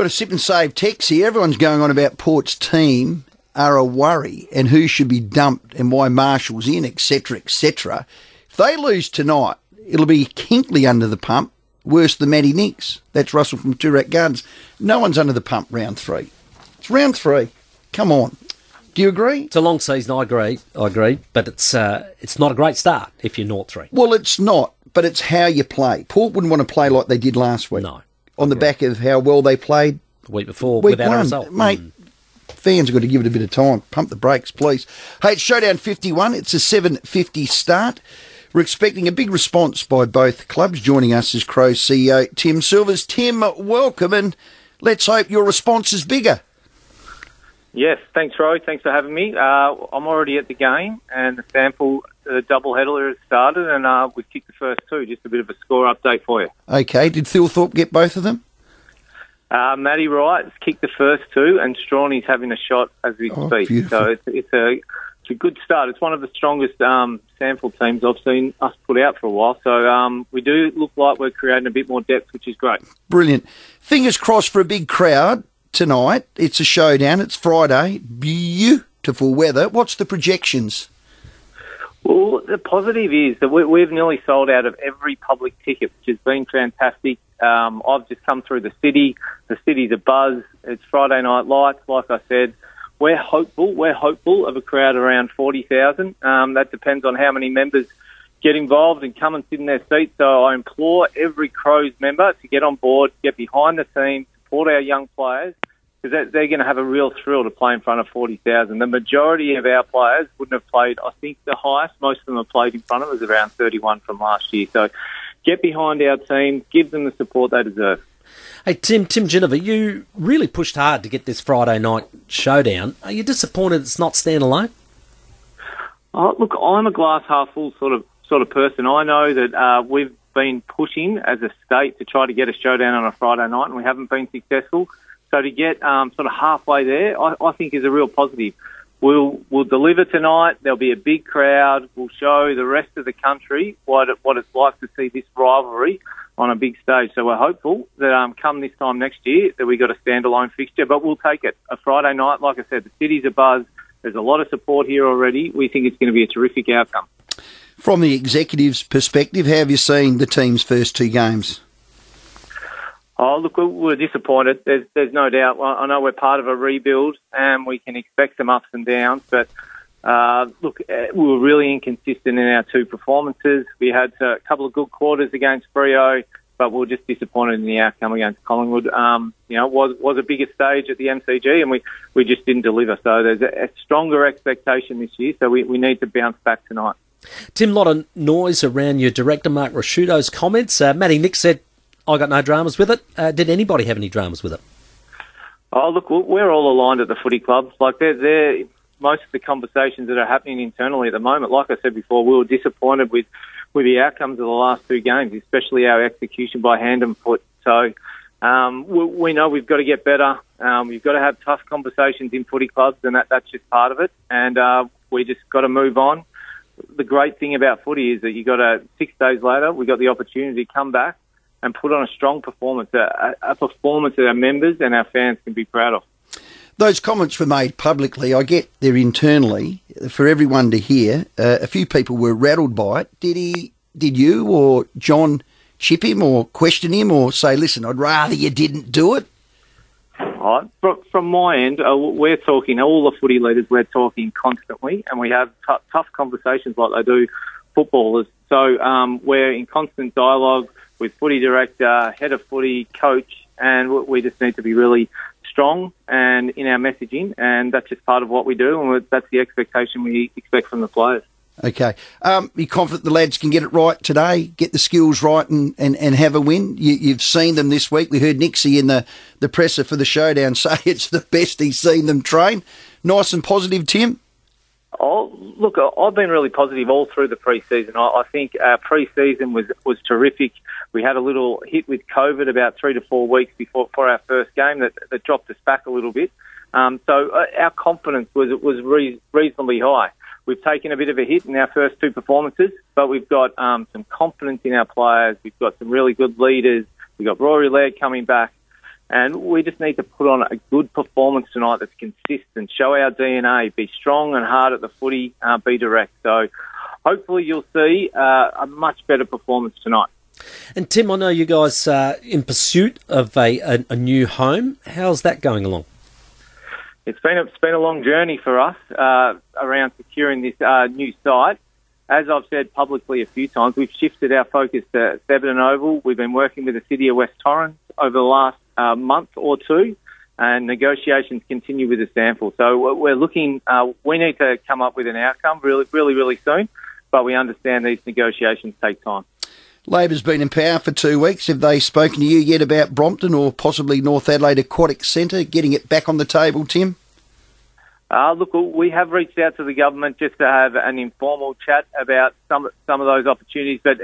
Got a sip and save text here. Everyone's going on about Port's team are a worry and who should be dumped and why Marshall's in, etc., etc. If they lose tonight, it'll be Hinkley under the pump, worse than Matty Nicks. That's Russell from Toorak Gardens. No one's under the pump round three. It's round three. Come on. Do you agree? It's a long season. I agree. I agree, but it's uh, it's not a great start if you're naught three. Well, it's not, but it's how you play. Port wouldn't want to play like they did last week. No, On the back of how well they played the week before week without one. a result, Mate, Mm. fans have got to give it a bit of time. Pump the brakes, please. Hey, it's Showdown 51. It's a 7.50 start. We're expecting a big response by both clubs. Joining us is Crows CEO Tim Silvers. Tim, welcome, and let's hope your response is bigger. Yes, thanks, Roy. Thanks for having me. Uh, I'm already at the game, and the SANFL the double header has started, and uh, we've kicked the first two. Just a bit of a score update for you. Okay, did Thilthorpe get both of them? Uh, Matty Wright's kicked the first two, and Strawny's having a shot as we Oh, speak. beautiful. So it's, it's a it's a good start. It's one of the strongest um, SANFL teams I've seen us put out for a while. So um, we do look like we're creating a bit more depth, which is great. Brilliant. Fingers crossed for a big crowd tonight. It's a showdown. It's Friday. Beautiful weather. What's the projections? Well, the positive is that we, we've nearly sold out of every public ticket, which has been fantastic. Um, I've just come through the city. The city's a buzz. It's Friday night lights, like I said. We're hopeful. We're hopeful of a crowd around 40,000. Um, that depends on how many members get involved and come and sit in their seats. So I implore every Crows member to get on board, get behind the team, support our young players, because they're, they're going to have a real thrill to play in front of 40,000. The majority of our players wouldn't have played, I think the highest most of them have played in front of was around 31 from last year. So get behind our team, give them the support they deserve. Hey Tim, Tim Geneva, you really pushed hard to get this Friday night showdown. Are you disappointed it's not standalone? Oh, look, I'm a glass half full sort of sort of person. I know that uh, we've been pushing as a state to try to get a showdown on a Friday night, and we haven't been successful. So to get um, sort of halfway there, I, I think is a real positive. We'll we'll deliver tonight. There'll be a big crowd. We'll show the rest of the country what it, what it's like to see this rivalry on a big stage. So we're hopeful that um, come this time next year that we got a standalone fixture, but we'll take it. A Friday night, like I said, the city's a buzz. There's a lot of support here already. We think it's going to be a terrific outcome. From the executive's perspective, how have you seen the team's first two games? Oh, look, we- we're disappointed. There's, there's no doubt. I know we're part of a rebuild, and we can expect some ups and downs. But uh, look, uh, we were really inconsistent in our two performances. We had a couple of good quarters against Freo, but we were just disappointed in the outcome against Collingwood. Um, you know, it was was a bigger stage at the MCG, and we, we just didn't deliver. So there's a, a stronger expectation this year. So we, we need to bounce back tonight. Tim, lot of noise around your director Mark Ricciuto's comments. Uh, Matty Nick said, "I got no dramas with it." Uh, did anybody have any dramas with it? Oh, look, we- we're all aligned at the footy club. Like, they're, they're most of the conversations that are happening internally at the moment. Like I said before, we were disappointed with with the outcomes of the last two games, especially our execution by hand and foot. So. Um, we, we know we've got to get better. Um, we've got to have tough conversations in footy clubs, and that, that's just part of it. And uh, we just got to move on. The great thing about footy is that you got a six days later, we got the opportunity to come back and put on a strong performance, a, a performance that our members and our fans can be proud of. Those comments were made publicly. I get they're internally for everyone to hear. Uh, a few people were rattled by it. Did he? Did you or John chip him or question him or say, "Listen, I'd rather you didn't do it"? From, from my end, uh, we're talking, all the footy leaders, we're talking constantly, and we have t- tough conversations like they do footballers. So um, we're in constant dialogue with footy director, head of footy, coach, and we just need to be really strong and in our messaging, and that's just part of what we do, and that's the expectation we expect from the players. Okay. Um, you confident the lads can get it right today, get the skills right, and, and, and have a win? You, you've seen them this week. We heard Nixie in the, the presser for the showdown say it's the best he's seen them train. Nice and positive, Tim. Oh, look, I've been really positive all through the pre-season. I, I think our pre-season was was terrific. We had a little hit with COVID about three to four weeks before for our first game that, that dropped us back a little bit. Um, so uh, our confidence was was re- reasonably high. We've taken a bit of a hit in our first two performances, but we've got um, some confidence in our players. We've got some really good leaders. We've got Rory Laird coming back. And we just need to put on a good performance tonight that's consistent, show our DNA, be strong and hard at the footy, uh, be direct. So hopefully you'll see uh, a much better performance tonight. And Tim, I know you guys are in pursuit of a, a, a new home. How's that going along? It's been a, it's been a long journey for us uh, around securing this uh, new site. As I've said publicly a few times, we've shifted our focus to Thebarton Oval. We've been working with the City of West Torrens over the last uh, month or two, and negotiations continue with the sample. So we're looking. Uh, we need to come up with an outcome really, really, really soon. But we understand these negotiations take time. Labor's been in power for two weeks. Have they spoken to you yet about Brompton or possibly North Adelaide Aquatic Centre getting it back on the table, Tim? Uh, look, we have reached out to the government just to have an informal chat about some some of those opportunities, but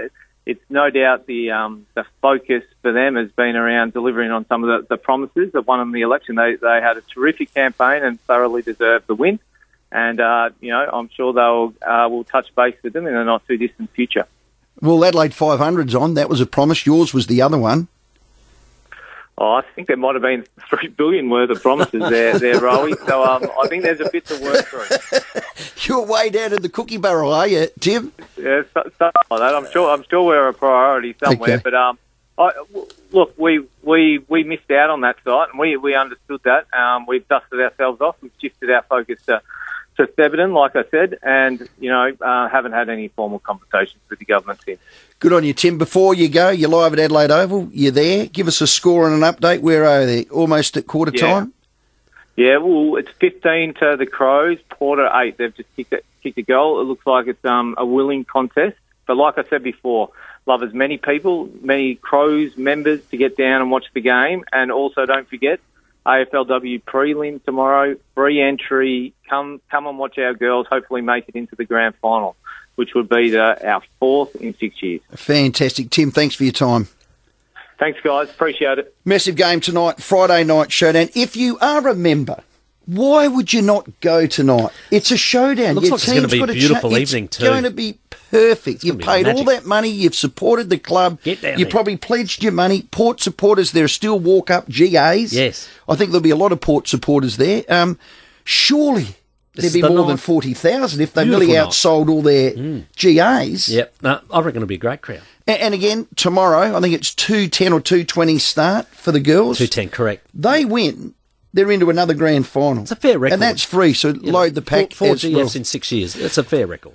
it's no doubt the um, the focus for them has been around delivering on some of the, the promises that won them the election. They they had a terrific campaign and thoroughly deserved the win, and uh, you know I'm sure they'll uh, will touch base with them in the not too distant future. Well, Adelaide 500's on. That was a promise. Yours was the other one. Oh, I think there might have been three billion worth of promises there, there, Rowie. So um, I think there's a bit to work through. You're way down in the cookie barrel, are you, Tim? Yeah, something like that. I'm sure. I'm sure we're a priority somewhere. Okay. But um, I, look, we we we missed out on that site, and we we understood that. Um, we've dusted ourselves off. We've shifted our focus to to Thebarton, like I said, and you know uh, haven't had any formal conversations with the government since. Good on you, Tim. Before you go, you're live at Adelaide Oval. You're there. Give us a score and an update. Where are they? Almost at quarter Yeah. time? Yeah, well, it's 15 to the Crows, Porter 8. They've just kicked a, kicked a goal. It looks like it's um, a willing contest. But like I said before, love as many people, many Crows members to get down and watch the game. And also don't forget, AFLW prelim tomorrow, free entry. Come come and watch our girls hopefully make it into the grand final, which would be the, our fourth in six years. Fantastic. Tim, thanks for your time. Thanks, guys. Appreciate it. Massive game tonight, Friday night showdown. If you are a member, why would you not go tonight? It's a showdown. Looks Your like it's gonna be a beautiful cha- evening it's too. going to be perfect. You've paid all that money. You've supported the club. Get down You there. probably pledged your money. Port supporters, there are still walk up GAs. Yes. I think there'll be a lot of Port supporters there. Um, surely there'd be the more than 40,000 if they Beautiful night. outsold all their GAs. Yep. No, I reckon it'll be a great crowd. And again, tomorrow, I think it's 2.10 or 2.20 start for the girls. 210, correct. They win, they're into another grand final. It's a fair record. And that's free, so You know, load the pack Four, four GFs well. in six years. It's a fair record.